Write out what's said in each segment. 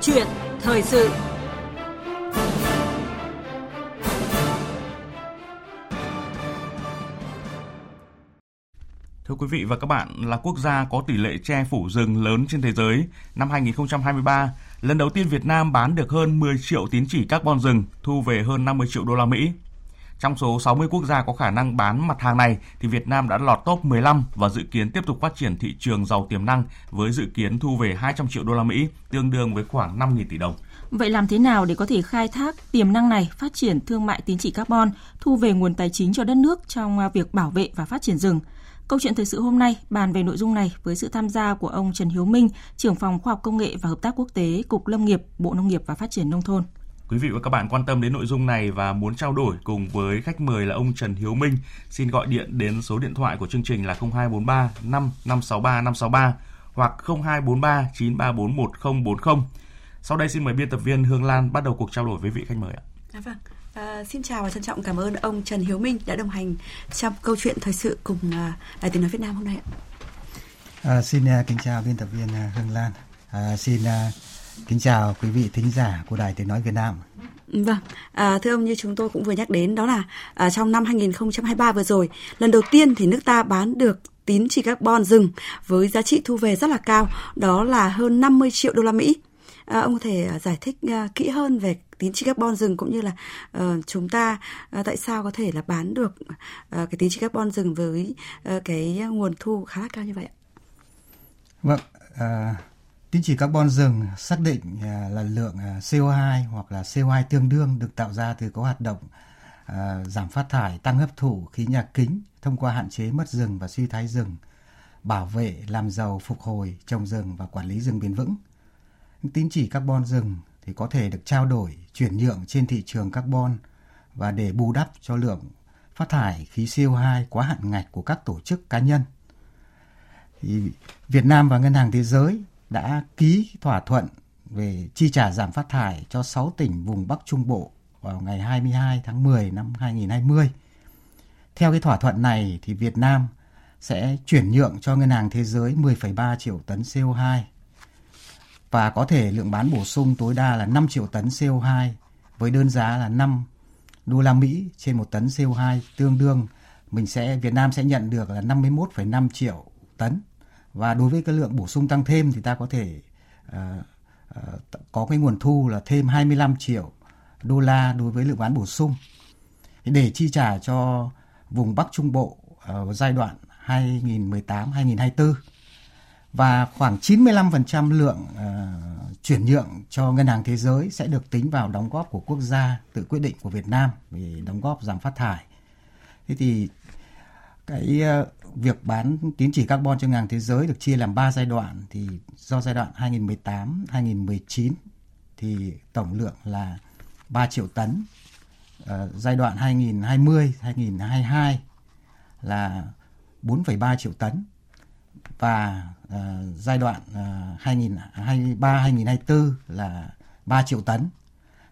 chuyện thời sự Thưa quý vị và các bạn, là quốc gia có tỷ lệ che phủ rừng lớn trên thế giới, năm 2023, lần đầu tiên Việt Nam bán được hơn 10 triệu tín chỉ carbon rừng, thu về hơn 50 triệu đô la Mỹ. Trong số 60 quốc gia có khả năng bán mặt hàng này thì Việt Nam đã lọt top 15 và dự kiến tiếp tục phát triển thị trường giàu tiềm năng với dự kiến thu về 200 triệu đô la Mỹ, tương đương với khoảng 5.000 tỷ đồng. Vậy làm thế nào để có thể khai thác tiềm năng này, phát triển thương mại tín chỉ carbon, thu về nguồn tài chính cho đất nước trong à, việc bảo vệ và phát triển rừng? Câu chuyện thời sự hôm nay bàn về nội dung này với sự tham gia của ông Trần Hiếu Minh, trưởng phòng khoa học công nghệ và hợp tác quốc tế, Cục Lâm nghiệp, Bộ Nông nghiệp và Phát triển nông thôn. Quý vị và các bạn quan tâm đến nội dung này và muốn trao đổi cùng với khách mời là ông Trần Hiếu Minh, xin gọi điện đến số điện thoại của chương trình là 0243 5563 563 hoặc 0243 934 1040. Sau đây xin mời biên tập viên Hương Lan bắt đầu cuộc trao đổi với vị khách mời ạ. À, vâng. À, xin chào và trân trọng cảm ơn ông Trần Hiếu Minh đã đồng hành trong câu chuyện thời sự cùng à, Đài Tiếng Nói Việt Nam hôm nay ạ. À, xin uh, kính chào biên tập viên uh, Hương Lan. À, xin uh, kính chào quý vị thính giả của Đài Tiếng Nói Việt Nam. Vâng, à, thưa ông như chúng tôi cũng vừa nhắc đến đó là à, trong năm 2023 vừa rồi, lần đầu tiên thì nước ta bán được tín chỉ carbon rừng với giá trị thu về rất là cao, đó là hơn 50 triệu đô la Mỹ. À, ông có thể giải thích uh, kỹ hơn về tín chỉ carbon rừng cũng như là uh, chúng ta uh, tại sao có thể là bán được uh, cái tín chỉ carbon rừng với uh, cái nguồn thu khá là cao như vậy ạ? Vâng, uh, tín chỉ carbon rừng xác định à, là lượng à, CO2 hoặc là CO2 tương đương được tạo ra từ có hoạt động à, giảm phát thải, tăng hấp thụ khí nhà kính thông qua hạn chế mất rừng và suy thái rừng, bảo vệ, làm giàu, phục hồi, trồng rừng và quản lý rừng bền vững. Tín chỉ carbon rừng thì có thể được trao đổi, chuyển nhượng trên thị trường carbon và để bù đắp cho lượng phát thải khí CO2 quá hạn ngạch của các tổ chức cá nhân. Thì Việt Nam và Ngân hàng Thế giới đã ký thỏa thuận về chi trả giảm phát thải cho 6 tỉnh vùng Bắc Trung Bộ vào ngày 22 tháng 10 năm 2020. Theo cái thỏa thuận này thì Việt Nam sẽ chuyển nhượng cho Ngân hàng Thế giới 10,3 triệu tấn CO2 và có thể lượng bán bổ sung tối đa là 5 triệu tấn CO2 với đơn giá là 5 đô la Mỹ trên một tấn CO2 tương đương mình sẽ Việt Nam sẽ nhận được là 51,5 triệu tấn và đối với cái lượng bổ sung tăng thêm thì ta có thể uh, uh, có cái nguồn thu là thêm 25 triệu đô la đối với lượng bán bổ sung để chi trả cho vùng Bắc Trung Bộ ở giai đoạn 2018-2024 và khoảng 95% lượng uh, chuyển nhượng cho ngân hàng thế giới sẽ được tính vào đóng góp của quốc gia tự quyết định của Việt Nam về đóng góp giảm phát thải. Thế thì cái ờ, việc bán tín chỉ carbon cho ngân hàng thế giới được chia làm 3 giai đoạn thì do giai đoạn 2018 2019 thì tổng lượng là 3 triệu tấn. Uh, giai đoạn 2020 2022 là 4,3 triệu tấn và uh, giai đoạn uh, 2023 2024 là 3 triệu tấn.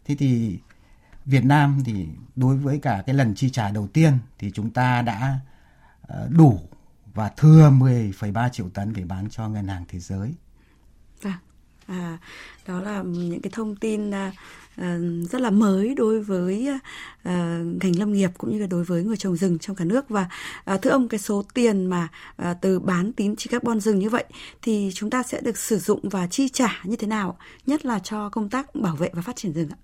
Thế thì Việt Nam thì đối với cả cái lần chi trả đầu tiên thì chúng ta đã Ờ, đủ và thừa 10,3 triệu tấn để bán cho ngân hàng thế giới. Vâng. À, đó là những cái thông tin à, à, rất là mới đối với à, ngành lâm nghiệp cũng như là đối với người trồng rừng trong cả nước và à, thưa ông cái số tiền mà à, từ bán tín chỉ carbon rừng như vậy thì chúng ta sẽ được sử dụng và chi trả như thế nào nhất là cho công tác bảo vệ và phát triển rừng ạ?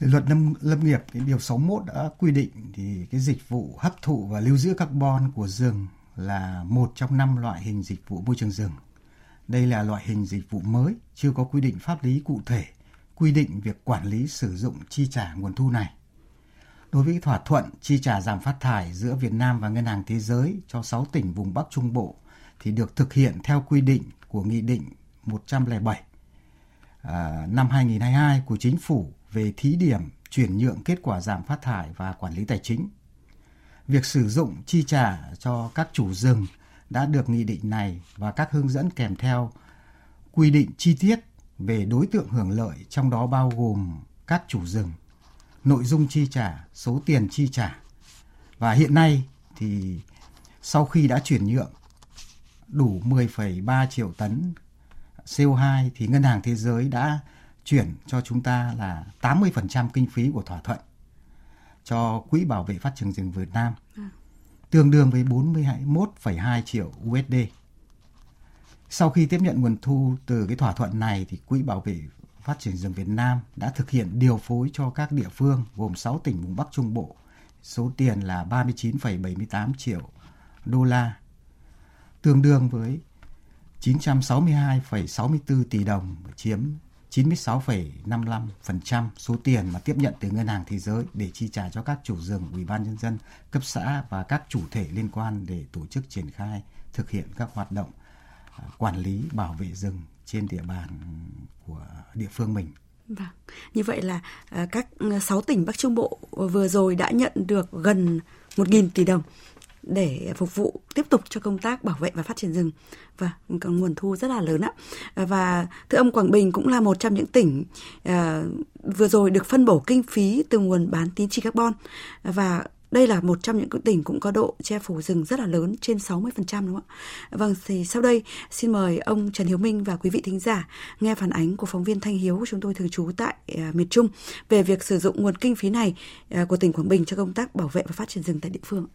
Luật lâm, lâm nghiệp cái điều 61 đã quy định thì cái dịch vụ hấp thụ và lưu giữ carbon của rừng là một trong năm loại hình dịch vụ môi trường rừng. Đây là loại hình dịch vụ mới, chưa có quy định pháp lý cụ thể quy định việc quản lý sử dụng chi trả nguồn thu này. Đối với thỏa thuận chi trả giảm phát thải giữa Việt Nam và Ngân hàng Thế giới cho 6 tỉnh vùng Bắc Trung Bộ thì được thực hiện theo quy định của Nghị định 107 à, năm 2022 của Chính phủ về thí điểm chuyển nhượng kết quả giảm phát thải và quản lý tài chính. Việc sử dụng chi trả cho các chủ rừng đã được nghị định này và các hướng dẫn kèm theo quy định chi tiết về đối tượng hưởng lợi trong đó bao gồm các chủ rừng, nội dung chi trả, số tiền chi trả. Và hiện nay thì sau khi đã chuyển nhượng đủ 10,3 triệu tấn CO2 thì Ngân hàng Thế giới đã chuyển cho chúng ta là 80% kinh phí của thỏa thuận cho Quỹ Bảo vệ Phát triển rừng Việt Nam, tương đương với 41,2 triệu USD. Sau khi tiếp nhận nguồn thu từ cái thỏa thuận này thì Quỹ Bảo vệ Phát triển rừng Việt Nam đã thực hiện điều phối cho các địa phương gồm 6 tỉnh vùng Bắc Trung Bộ số tiền là 39,78 triệu đô la, tương đương với 962,64 tỷ đồng, chiếm 96,55% số tiền mà tiếp nhận từ Ngân hàng Thế giới để chi trả cho các chủ rừng, ủy ban nhân dân cấp xã và các chủ thể liên quan để tổ chức triển khai thực hiện các hoạt động à, quản lý bảo vệ rừng trên địa bàn của địa phương mình. Vâng. Như vậy là à, các à, 6 tỉnh Bắc Trung Bộ vừa rồi đã nhận được gần 1.000 tỷ đồng để phục vụ tiếp tục cho công tác bảo vệ và phát triển rừng và còn nguồn thu rất là lớn ạ và thưa ông Quảng Bình cũng là một trong những tỉnh à, vừa rồi được phân bổ kinh phí từ nguồn bán tín chỉ carbon và đây là một trong những tỉnh cũng có độ che phủ rừng rất là lớn trên 60% đúng không ạ? Vâng thì sau đây xin mời ông Trần Hiếu Minh và quý vị thính giả nghe phản ánh của phóng viên Thanh Hiếu của chúng tôi thường trú tại uh, miền Trung về việc sử dụng nguồn kinh phí này uh, của tỉnh Quảng Bình cho công tác bảo vệ và phát triển rừng tại địa phương.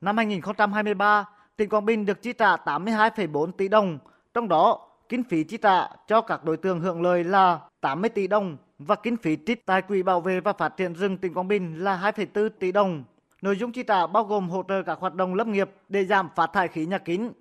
Năm 2023, tỉnh Quảng Bình được chi trả 82,4 tỷ đồng, trong đó kinh phí chi trả cho các đối tượng hưởng lợi là 80 tỷ đồng và kinh phí trích tại Quỹ Bảo vệ và Phát triển rừng tỉnh Quảng Bình là 2,4 tỷ đồng. Nội dung chi trả bao gồm hỗ trợ các hoạt động lâm nghiệp để giảm phát thải khí nhà kính,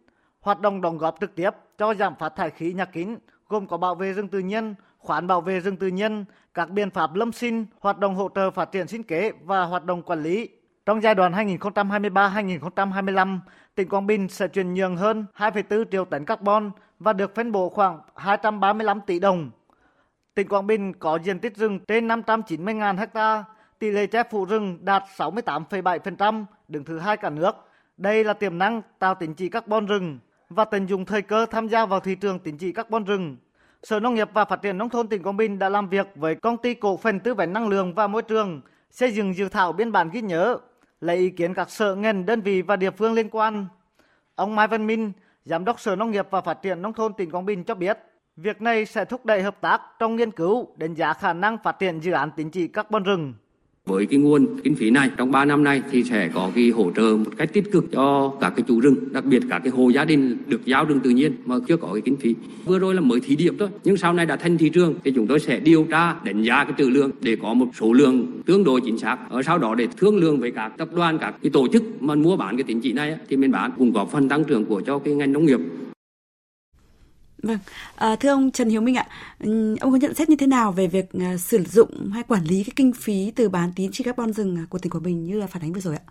hoạt động đóng góp trực tiếp cho giảm phát thải khí nhà kính gồm có bảo vệ rừng tự nhiên, khoản bảo vệ rừng tự nhiên, các biện pháp lâm sinh, hoạt động hỗ trợ phát triển sinh kế và hoạt động quản lý. Trong giai đoạn 2023-2025, tỉnh Quảng Bình sẽ chuyển nhượng hơn 2,4 triệu tấn carbon và được phân bổ khoảng 235 tỷ đồng. Tỉnh Quảng Bình có diện tích rừng trên 590.000 ha, tỷ lệ che phủ rừng đạt 68,7%, đứng thứ hai cả nước. Đây là tiềm năng tạo tính trị carbon rừng và tận dụng thời cơ tham gia vào thị trường tính trị carbon rừng. Sở Nông nghiệp và Phát triển Nông thôn tỉnh Quảng Bình đã làm việc với công ty cổ phần tư vấn năng lượng và môi trường xây dựng dự thảo biên bản ghi nhớ lấy ý kiến các sở ngành, đơn vị và địa phương liên quan. Ông Mai Văn Minh, Giám đốc Sở Nông nghiệp và Phát triển Nông thôn tỉnh Quảng Bình cho biết, việc này sẽ thúc đẩy hợp tác trong nghiên cứu, đánh giá khả năng phát triển dự án tín chỉ carbon rừng. Với cái nguồn kinh phí này trong 3 năm nay thì sẽ có cái hỗ trợ một cách tích cực cho các cái chủ rừng, đặc biệt các cái hộ gia đình được giao rừng tự nhiên mà chưa có cái kinh phí. Vừa rồi là mới thí điểm thôi, nhưng sau này đã thành thị trường thì chúng tôi sẽ điều tra đánh giá cái trữ lượng để có một số lượng tương đối chính xác. Ở sau đó để thương lượng với các tập đoàn, các cái tổ chức mà mua bán cái tín chỉ này thì mình bán cũng có phần tăng trưởng của cho cái ngành nông nghiệp. Vâng, à, thưa ông Trần Hiếu Minh ạ, ừ, ông có nhận xét như thế nào về việc à, sử dụng hay quản lý cái kinh phí từ bán tín chỉ carbon rừng à, của tỉnh Quảng Bình như là phản ánh vừa rồi ạ?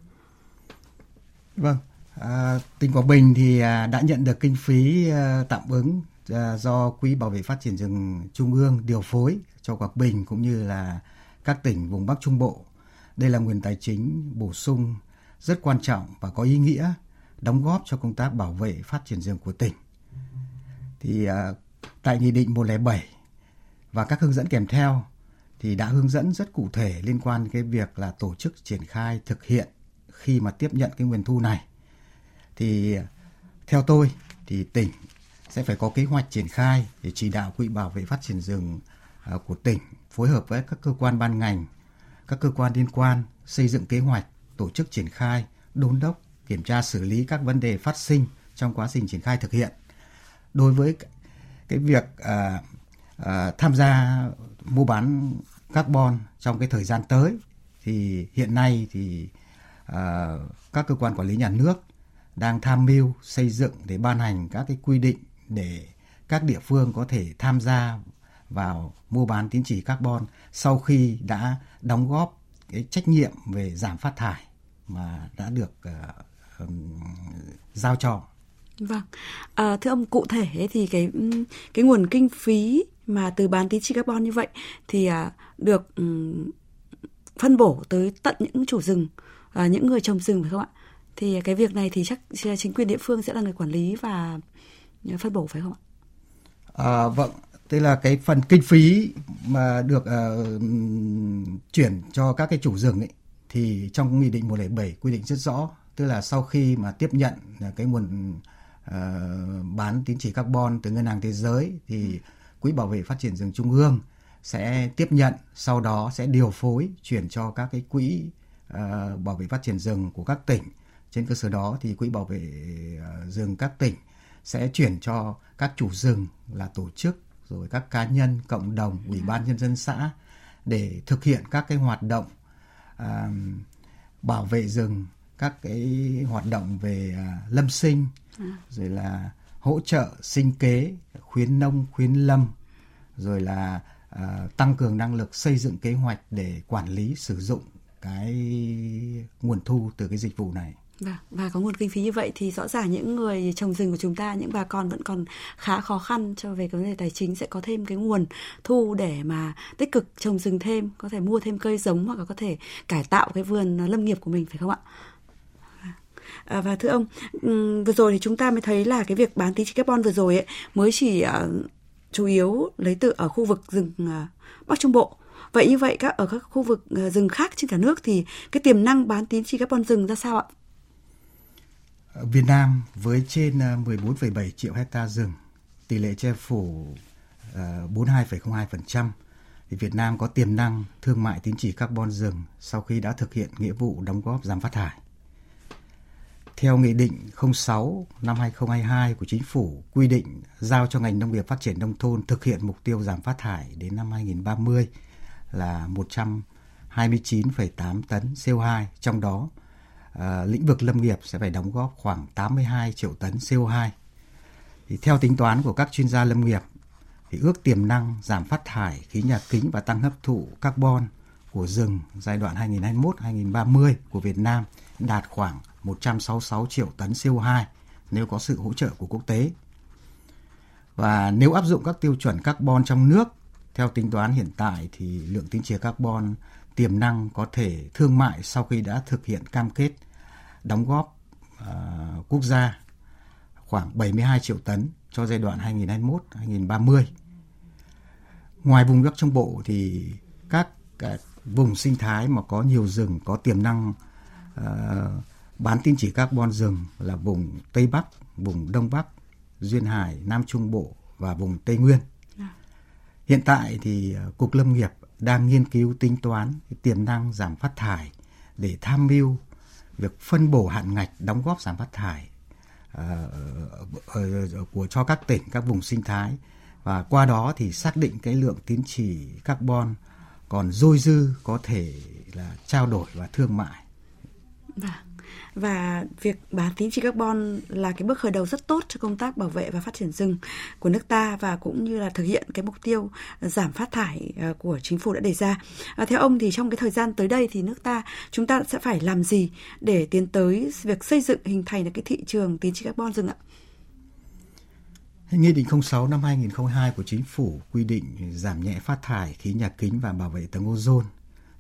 Vâng, à, tỉnh Quảng Bình thì à, đã nhận được kinh phí à, tạm ứng à, do Quỹ Bảo vệ Phát triển rừng Trung ương điều phối cho Quảng Bình cũng như là các tỉnh vùng Bắc Trung Bộ. Đây là nguồn tài chính bổ sung rất quan trọng và có ý nghĩa đóng góp cho công tác bảo vệ phát triển rừng của tỉnh thì à, tại nghị định 107 và các hướng dẫn kèm theo thì đã hướng dẫn rất cụ thể liên quan cái việc là tổ chức triển khai thực hiện khi mà tiếp nhận cái nguồn thu này. Thì, theo tôi thì tỉnh sẽ phải có kế hoạch triển khai để chỉ đạo quỹ bảo vệ phát triển rừng à, của tỉnh phối hợp với các cơ quan ban ngành, các cơ quan liên quan xây dựng kế hoạch tổ chức triển khai, đôn đốc, kiểm tra, xử lý các vấn đề phát sinh trong quá trình triển khai thực hiện đối với cái việc à, à, tham gia mua bán carbon trong cái thời gian tới thì hiện nay thì à, các cơ quan quản lý nhà nước đang tham mưu xây dựng để ban hành các cái quy định để các địa phương có thể tham gia vào mua bán tín chỉ carbon sau khi đã đóng góp cái trách nhiệm về giảm phát thải mà đã được uh, um, giao cho Vâng, à, thưa ông cụ thể thì cái cái nguồn kinh phí mà từ bán tín chỉ carbon như vậy thì à, được um, phân bổ tới tận những chủ rừng, à, những người trồng rừng phải không ạ? Thì cái việc này thì chắc chính quyền địa phương sẽ là người quản lý và à, phân bổ phải không ạ? À, vâng, tức là cái phần kinh phí mà được uh, chuyển cho các cái chủ rừng ấy thì trong nghị định 107 quy định rất rõ, tức là sau khi mà tiếp nhận à, cái nguồn Ờ, bán tín chỉ carbon từ ngân hàng thế giới thì quỹ bảo vệ phát triển rừng trung ương sẽ tiếp nhận sau đó sẽ điều phối chuyển cho các cái quỹ uh, bảo vệ phát triển rừng của các tỉnh. Trên cơ sở đó thì quỹ bảo vệ uh, rừng các tỉnh sẽ chuyển cho các chủ rừng là tổ chức rồi các cá nhân cộng đồng ủy ban nhân dân xã để thực hiện các cái hoạt động uh, bảo vệ rừng các cái hoạt động về uh, lâm sinh à. rồi là hỗ trợ sinh kế khuyến nông khuyến lâm rồi là uh, tăng cường năng lực xây dựng kế hoạch để quản lý sử dụng cái nguồn thu từ cái dịch vụ này và, và có nguồn kinh phí như vậy thì rõ ràng những người trồng rừng của chúng ta, những bà con vẫn còn khá khó khăn cho về cái vấn đề tài chính sẽ có thêm cái nguồn thu để mà tích cực trồng rừng thêm, có thể mua thêm cây giống hoặc là có thể cải tạo cái vườn lâm nghiệp của mình phải không ạ? À, và thưa ông, vừa rồi thì chúng ta mới thấy là cái việc bán tín chỉ carbon vừa rồi ấy mới chỉ uh, chủ yếu lấy từ ở khu vực rừng uh, Bắc Trung Bộ. Vậy như vậy các ở các khu vực uh, rừng khác trên cả nước thì cái tiềm năng bán tín chỉ carbon rừng ra sao ạ? Việt Nam với trên 14,7 triệu hecta rừng, tỷ lệ che phủ 42,02%, thì Việt Nam có tiềm năng thương mại tín chỉ carbon rừng sau khi đã thực hiện nghĩa vụ đóng góp giảm phát thải. Theo Nghị định 06 năm 2022 của Chính phủ quy định giao cho ngành nông nghiệp phát triển nông thôn thực hiện mục tiêu giảm phát thải đến năm 2030 là 129,8 tấn CO2, trong đó à, lĩnh vực lâm nghiệp sẽ phải đóng góp khoảng 82 triệu tấn CO2. Thì theo tính toán của các chuyên gia lâm nghiệp thì ước tiềm năng giảm phát thải khí nhà kính và tăng hấp thụ carbon của rừng giai đoạn 2021-2030 của Việt Nam đạt khoảng 166 triệu tấn CO2 nếu có sự hỗ trợ của quốc tế. Và nếu áp dụng các tiêu chuẩn carbon trong nước, theo tính toán hiện tại thì lượng tín chia carbon tiềm năng có thể thương mại sau khi đã thực hiện cam kết đóng góp uh, quốc gia khoảng 72 triệu tấn cho giai đoạn 2021-2030. Ngoài vùng đất trong bộ thì các, các vùng sinh thái mà có nhiều rừng có tiềm năng uh, bán tín chỉ carbon rừng là vùng Tây Bắc, vùng Đông Bắc, Duyên Hải, Nam Trung Bộ và vùng Tây Nguyên. À. Hiện tại thì ờ, Cục Lâm nghiệp đang nghiên cứu tính toán tiềm năng giảm phát thải để tham mưu việc phân bổ hạn ngạch đóng góp giảm phát thải uh, của cho các tỉnh, các vùng sinh thái và qua đó thì xác định cái lượng tín chỉ carbon còn dôi dư có thể là trao đổi và thương mại. Vâng và việc bán tín chỉ carbon là cái bước khởi đầu rất tốt cho công tác bảo vệ và phát triển rừng của nước ta và cũng như là thực hiện cái mục tiêu giảm phát thải ờ, của chính phủ đã đề ra. À, theo ông thì trong cái thời gian tới đây thì nước ta chúng ta sẽ phải làm gì để tiến tới việc xây dựng hình thành được cái thị trường tín chỉ carbon rừng ạ? Nghị định 06 năm 2002 của Chính phủ quy định giảm nhẹ phát thải khí nhà kính và bảo vệ tầng ozone.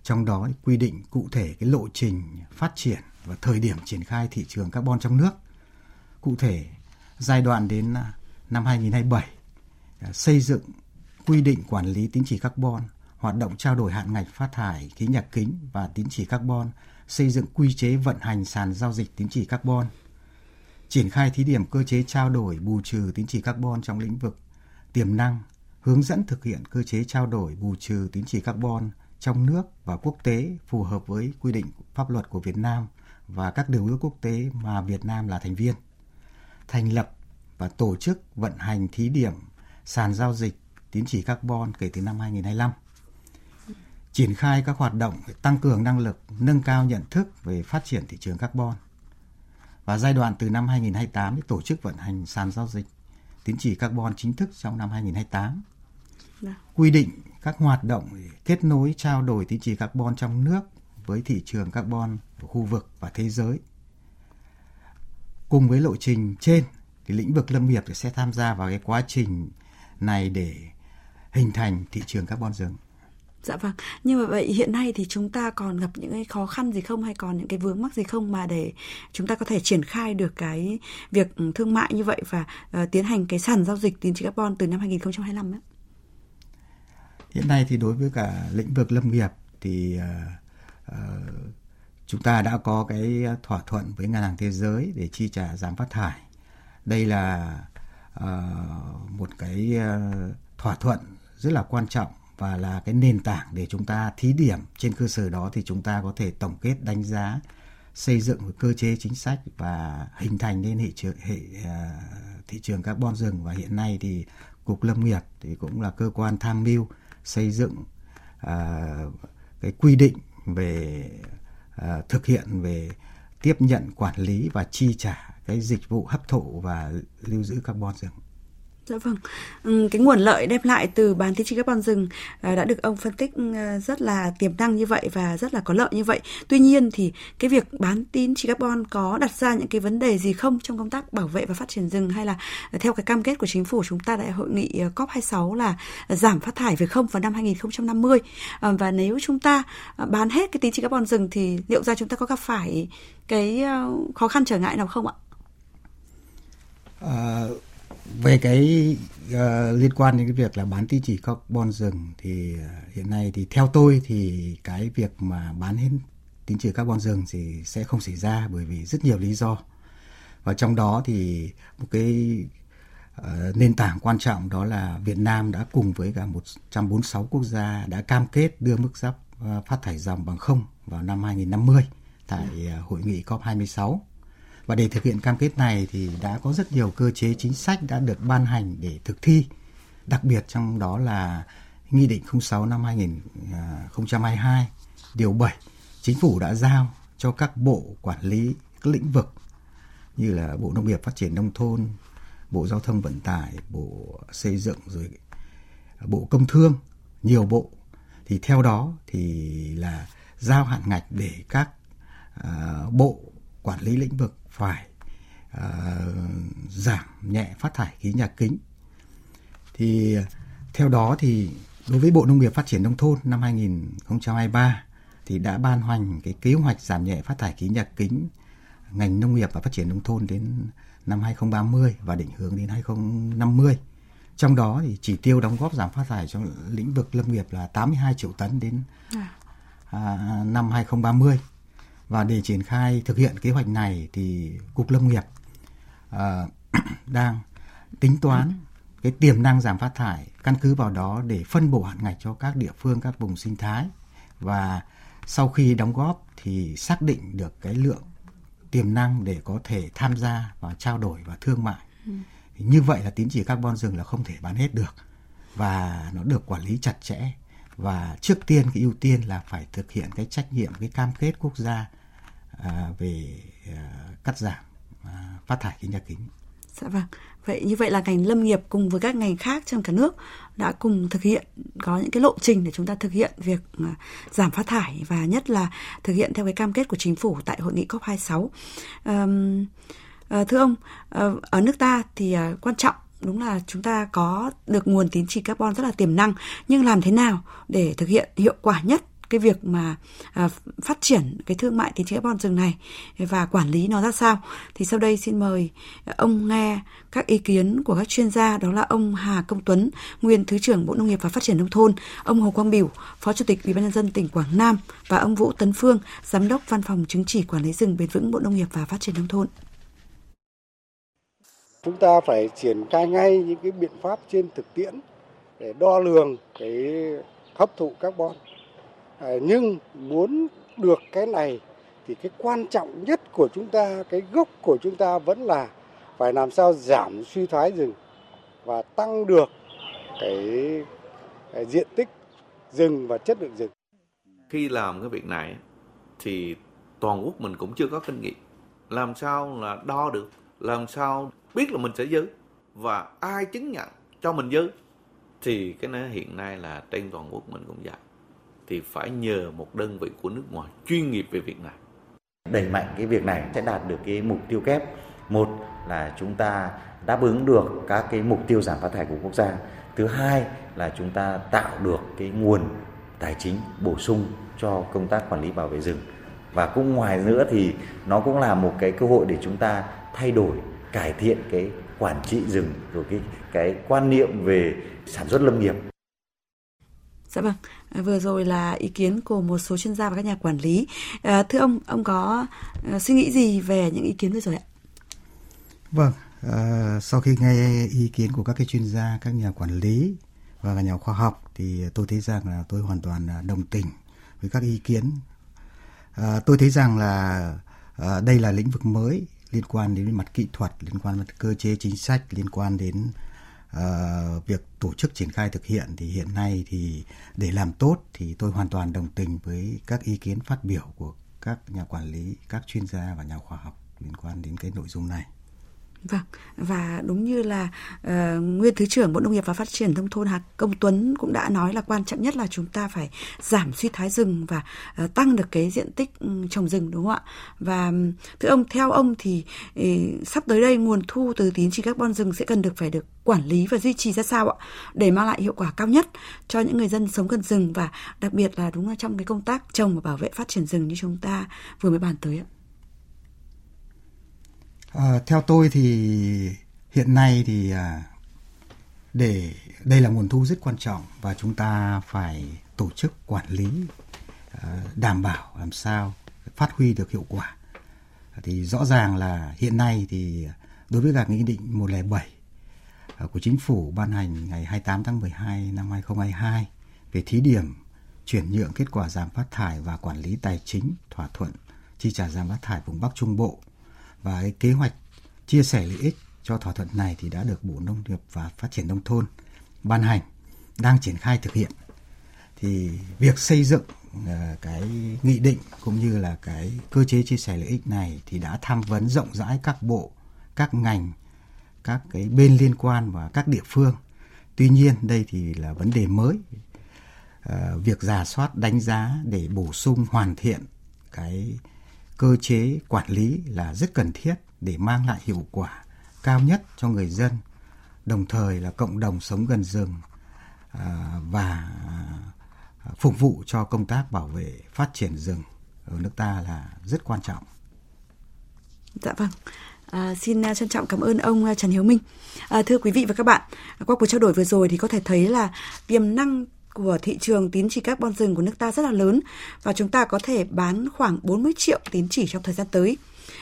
Trong đó quy định cụ thể cái lộ trình phát triển và thời điểm triển khai thị trường carbon trong nước. Cụ thể, giai đoạn đến à, năm 2027 à, xây dựng quy định quản lý tín chỉ carbon, hoạt động trao đổi hạn ngạch phát thải khí nhà kính và tín chỉ carbon, xây dựng quy chế vận hành sàn giao dịch tín chỉ carbon, triển khai thí điểm cơ chế trao đổi bù trừ tín chỉ carbon trong lĩnh vực tiềm năng, hướng dẫn thực hiện cơ chế trao đổi bù trừ tín chỉ carbon trong nước và quốc tế phù hợp với quy định pháp luật của Việt Nam và các điều ước quốc tế mà Việt Nam là thành viên. Thành lập và tổ chức vận hành thí điểm sàn giao dịch tín chỉ carbon kể từ năm 2025. Triển khai các hoạt động để tăng cường năng lực, nâng cao nhận thức về phát triển thị trường carbon. Và giai đoạn từ năm 2028 để tổ chức vận hành sàn giao dịch tín chỉ carbon chính thức trong năm 2028. Dạ. Quy định các hoạt động kết nối trao đổi tín chỉ carbon trong nước với thị trường carbon của khu vực và thế giới. Cùng với lộ trình trên, thì lĩnh vực lâm nghiệp sẽ tham gia vào cái quá trình này để hình thành thị trường carbon rừng. Dạ vâng. Nhưng mà vậy hiện nay thì chúng ta còn gặp những cái khó khăn gì không hay còn những cái vướng mắc gì không mà để chúng ta có thể triển khai được cái việc thương mại như vậy và uh, tiến hành cái sàn giao dịch tín chỉ carbon từ năm 2025 ấy? Hiện nay thì đối với cả lĩnh vực lâm nghiệp thì uh, Ờ, chúng ta đã có cái thỏa thuận với ngân hàng thế giới để chi trả giảm phát thải. Đây là uh, một cái uh, thỏa thuận rất là quan trọng và là cái nền tảng để chúng ta thí điểm. Trên cơ sở đó thì chúng ta có thể tổng kết đánh giá xây dựng cơ chế chính sách và hình thành nên hệ trường hệ uh, thị trường carbon rừng. Và hiện nay thì cục lâm nghiệp thì cũng là cơ quan tham mưu xây dựng uh, cái quy định về uh, thực hiện về tiếp nhận quản lý và chi trả cái dịch vụ hấp thụ và lưu giữ carbon rừng. Dạ vâng. cái nguồn lợi đem lại từ bán tín chỉ carbon rừng ờ, đã được ông phân tích ờ, rất là tiềm năng như vậy và rất là có lợi như vậy. Tuy nhiên thì cái việc bán tín chỉ carbon có đặt ra những cái vấn đề gì không trong công tác bảo vệ và phát triển rừng hay là ờ, theo cái cam kết của chính phủ chúng ta tại hội nghị COP26 là giảm phát thải về không vào năm 2050. Và nếu chúng ta bán hết cái tín chỉ carbon rừng thì liệu ra chúng ta có gặp phải cái khó khăn trở ngại nào không ạ? À, về cái uh, liên quan đến cái việc là bán tín chỉ carbon rừng thì uh, hiện nay thì theo tôi thì cái việc mà bán hết tín chỉ carbon rừng thì sẽ không xảy ra bởi vì rất nhiều lý do. Và trong đó thì một cái uh, nền tảng quan trọng đó là Việt Nam đã cùng với cả 146 quốc gia đã cam kết đưa mức giáp uh, phát thải dòng bằng không vào năm 2050 tại uh, hội nghị COP26 và để thực hiện cam kết này thì đã có rất nhiều cơ chế chính sách đã được ban hành để thực thi. Đặc biệt trong đó là Nghị định 06 năm 2022 điều 7 chính phủ đã giao cho các bộ quản lý các lĩnh vực như là Bộ Nông nghiệp Phát triển nông thôn, Bộ Giao thông Vận tải, Bộ Xây dựng rồi Bộ Công Thương, nhiều bộ thì theo đó thì là giao hạn ngạch để các uh, bộ quản lý lĩnh vực phải uh, giảm nhẹ phát thải khí nhà kính. Thì theo đó thì đối với Bộ Nông nghiệp Phát triển nông thôn năm 2023 thì đã ban hành cái kế hoạch giảm nhẹ phát thải khí nhà kính ngành nông nghiệp và phát triển nông thôn đến năm 2030 và định hướng đến 2050. Trong đó thì chỉ tiêu đóng góp giảm phát thải trong lĩnh vực lâm nghiệp là 82 triệu tấn đến à. À, năm 2030 và để triển khai thực hiện kế hoạch này thì cục lâm nghiệp uh, đang tính toán cái tiềm năng giảm phát thải căn cứ vào đó để phân bổ hạn ngạch cho các địa phương các vùng sinh thái. Và sau khi đóng góp thì xác định được cái lượng tiềm năng để có thể tham gia và trao đổi và thương mại. Ừ. như vậy là tín chỉ carbon rừng là không thể bán hết được. Và nó được quản lý chặt chẽ. Và trước tiên cái ưu tiên là phải thực hiện cái trách nhiệm cái cam kết quốc gia À, về à, cắt giảm à, phát thải khí nhà kính. Dạ vâng. Vậy như vậy là ngành lâm nghiệp cùng với các ngành khác trong cả nước đã cùng thực hiện có những cái lộ trình để chúng ta thực hiện việc giảm phát thải và nhất là thực hiện theo cái cam kết của chính phủ tại hội nghị COP26. Um, uh, thưa ông, ở nước ta thì quan trọng đúng là chúng ta có được nguồn tín chỉ carbon rất là tiềm năng nhưng làm thế nào để thực hiện hiệu quả nhất cái việc mà à, phát triển cái thương mại tín chỉ carbon rừng này và quản lý nó ra sao. Thì sau đây xin mời ông nghe các ý kiến của các chuyên gia đó là ông Hà Công Tuấn nguyên thứ trưởng Bộ Nông nghiệp và Phát triển nông thôn ông Hồ Quang Biểu phó chủ tịch Ủy ban nhân dân tỉnh Quảng Nam và ông Vũ Tấn Phương giám đốc văn phòng chứng chỉ quản lý rừng bền vững Bộ Nông nghiệp và Phát triển nông thôn. Chúng ta phải triển khai ngay những cái biện pháp trên thực tiễn để đo lường cái hấp thụ carbon. Ờ, nhưng muốn được cái này thì cái quan trọng nhất của chúng ta cái gốc của chúng ta vẫn là phải làm sao giảm suy thoái rừng và tăng được cái, cái diện tích rừng và chất lượng rừng. Khi làm cái việc này thì toàn quốc mình cũng chưa có kinh nghiệm. Làm sao là đo được làm sao biết là mình sẽ giữ và ai chứng nhận cho mình giữ thì cái này hiện nay là trên toàn quốc mình cũng vậy thì phải nhờ một đơn vị của nước ngoài chuyên nghiệp về việc này. Đẩy mạnh cái việc này sẽ đạt được cái mục tiêu kép. Một là chúng ta đáp ứng được các cái mục tiêu giảm phát thải của quốc gia. Thứ hai là chúng ta tạo được cái nguồn tài chính bổ sung cho công tác quản lý bảo vệ rừng. Và cũng ngoài nữa thì nó cũng là một cái cơ hội để chúng ta thay đổi, cải thiện cái quản trị rừng rồi cái cái quan niệm về sản xuất lâm nghiệp. Dạ vâng, à, vừa rồi là ý kiến của một số chuyên gia và các nhà quản lý. À, thưa ông, ông có à, suy nghĩ gì về những ý kiến vừa rồi ạ? Vâng, À, sau khi nghe ý kiến của các cái chuyên gia, các nhà quản lý và nhà khoa học thì tôi thấy rằng là tôi hoàn toàn à, đồng tình với các ý kiến. À, tôi thấy rằng là à, đây là lĩnh vực mới liên quan đến mặt kỹ thuật, liên quan đến cơ chế chính sách, liên quan đến Ờ, việc tổ chức triển khai thực hiện thì hiện nay thì để làm tốt thì tôi hoàn toàn đồng tình với các ý kiến phát biểu của các nhà quản lý, các chuyên gia và nhà khoa học liên quan đến cái nội dung này. Vâng, và đúng như là uh, nguyên thứ trưởng Bộ Nông nghiệp và Phát triển nông thôn Hà Công Tuấn cũng đã nói là quan trọng nhất là chúng ta phải giảm suy thoái rừng và uh, tăng được cái diện tích ừ, trồng rừng đúng không ạ? Và ừ, thưa ông, theo ông thì uh, sắp tới đây nguồn thu từ tín chỉ carbon rừng sẽ cần được phải được quản lý và duy trì ra sao ạ để mang lại hiệu quả cao nhất cho những người dân sống gần rừng và đặc biệt là đúng là trong cái công tác trồng và bảo vệ phát triển rừng như chúng ta vừa mới bàn tới ạ. À, theo tôi thì hiện nay thì à, để đây là nguồn thu rất quan trọng và chúng ta phải tổ chức quản lý à, đảm bảo làm sao phát huy được hiệu quả. Thì rõ ràng là hiện nay thì đối với cả nghị định 107 ờ, của chính phủ ban hành ngày 28 tháng 12 năm 2022 về thí điểm chuyển nhượng kết quả giảm phát thải và quản lý tài chính thỏa thuận chi trả giảm phát thải vùng Bắc Trung Bộ và cái kế hoạch chia sẻ lợi ích cho thỏa thuận này thì đã được Bộ Nông nghiệp và Phát triển nông thôn ban hành đang triển khai thực hiện thì việc xây dựng ờ, cái nghị định cũng như là cái cơ chế chia sẻ lợi ích này thì đã tham vấn rộng rãi các bộ, các ngành, các cái bên liên quan và các địa phương. Tuy nhiên đây thì là vấn đề mới. À, việc giả soát đánh giá để bổ sung hoàn thiện cái cơ chế quản lý là rất cần thiết để mang lại hiệu quả cao nhất cho người dân, đồng thời là cộng đồng sống gần rừng à, và à, phục vụ cho công tác bảo vệ phát triển rừng ở nước ta là rất quan trọng. Dạ vâng. À, xin à, trân trọng cảm ơn ông Trần Hiếu Minh. À, thưa quý vị và các bạn, qua cuộc trao đổi vừa rồi thì có thể thấy là tiềm năng của thị trường tín chỉ carbon rừng của nước ta rất là lớn và chúng ta có thể bán khoảng 40 triệu tín chỉ trong thời gian tới.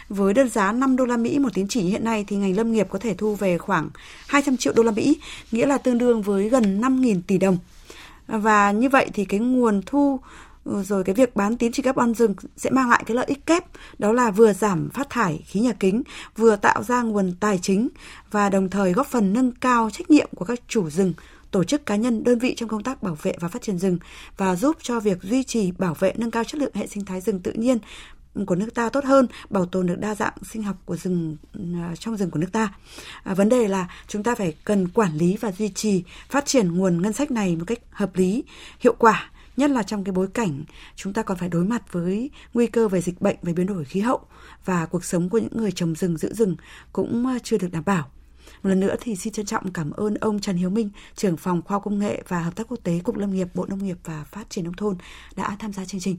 Với đơn giá 5 đô la Mỹ một tín chỉ hiện nay thì ngành lâm nghiệp có thể thu về khoảng 200 triệu đô la Mỹ, nghĩa là tương đương với gần 5.000 tỷ đồng. Và như vậy thì cái nguồn thu ừ, rồi cái việc bán tín chỉ carbon rừng sẽ mang lại cái lợi ích kép đó là vừa giảm phát thải khí nhà kính, vừa tạo ra nguồn tài chính và đồng thời góp phần nâng cao trách nhiệm của các chủ rừng tổ chức cá nhân, đơn vị trong công tác bảo vệ và phát triển rừng và giúp cho việc duy trì, bảo vệ, nâng cao chất lượng hệ sinh thái rừng tự nhiên của nước ta tốt hơn, bảo tồn được đa dạng sinh học của rừng à, trong rừng của nước ta. À, vấn đề là chúng ta phải cần quản lý và duy trì phát triển nguồn ngân sách này một cách hợp lý, hiệu quả nhất là trong cái bối cảnh chúng ta còn phải đối mặt với nguy cơ về dịch bệnh về biến đổi khí hậu và cuộc sống của những người trồng rừng giữ rừng cũng à, chưa được đảm bảo. Một lần nữa thì xin trân trọng cảm ơn ông Trần Hiếu Minh, trưởng phòng khoa công nghệ và hợp tác quốc tế Cục Lâm nghiệp Bộ Nông nghiệp và Phát triển nông thôn đã tham gia chương trình.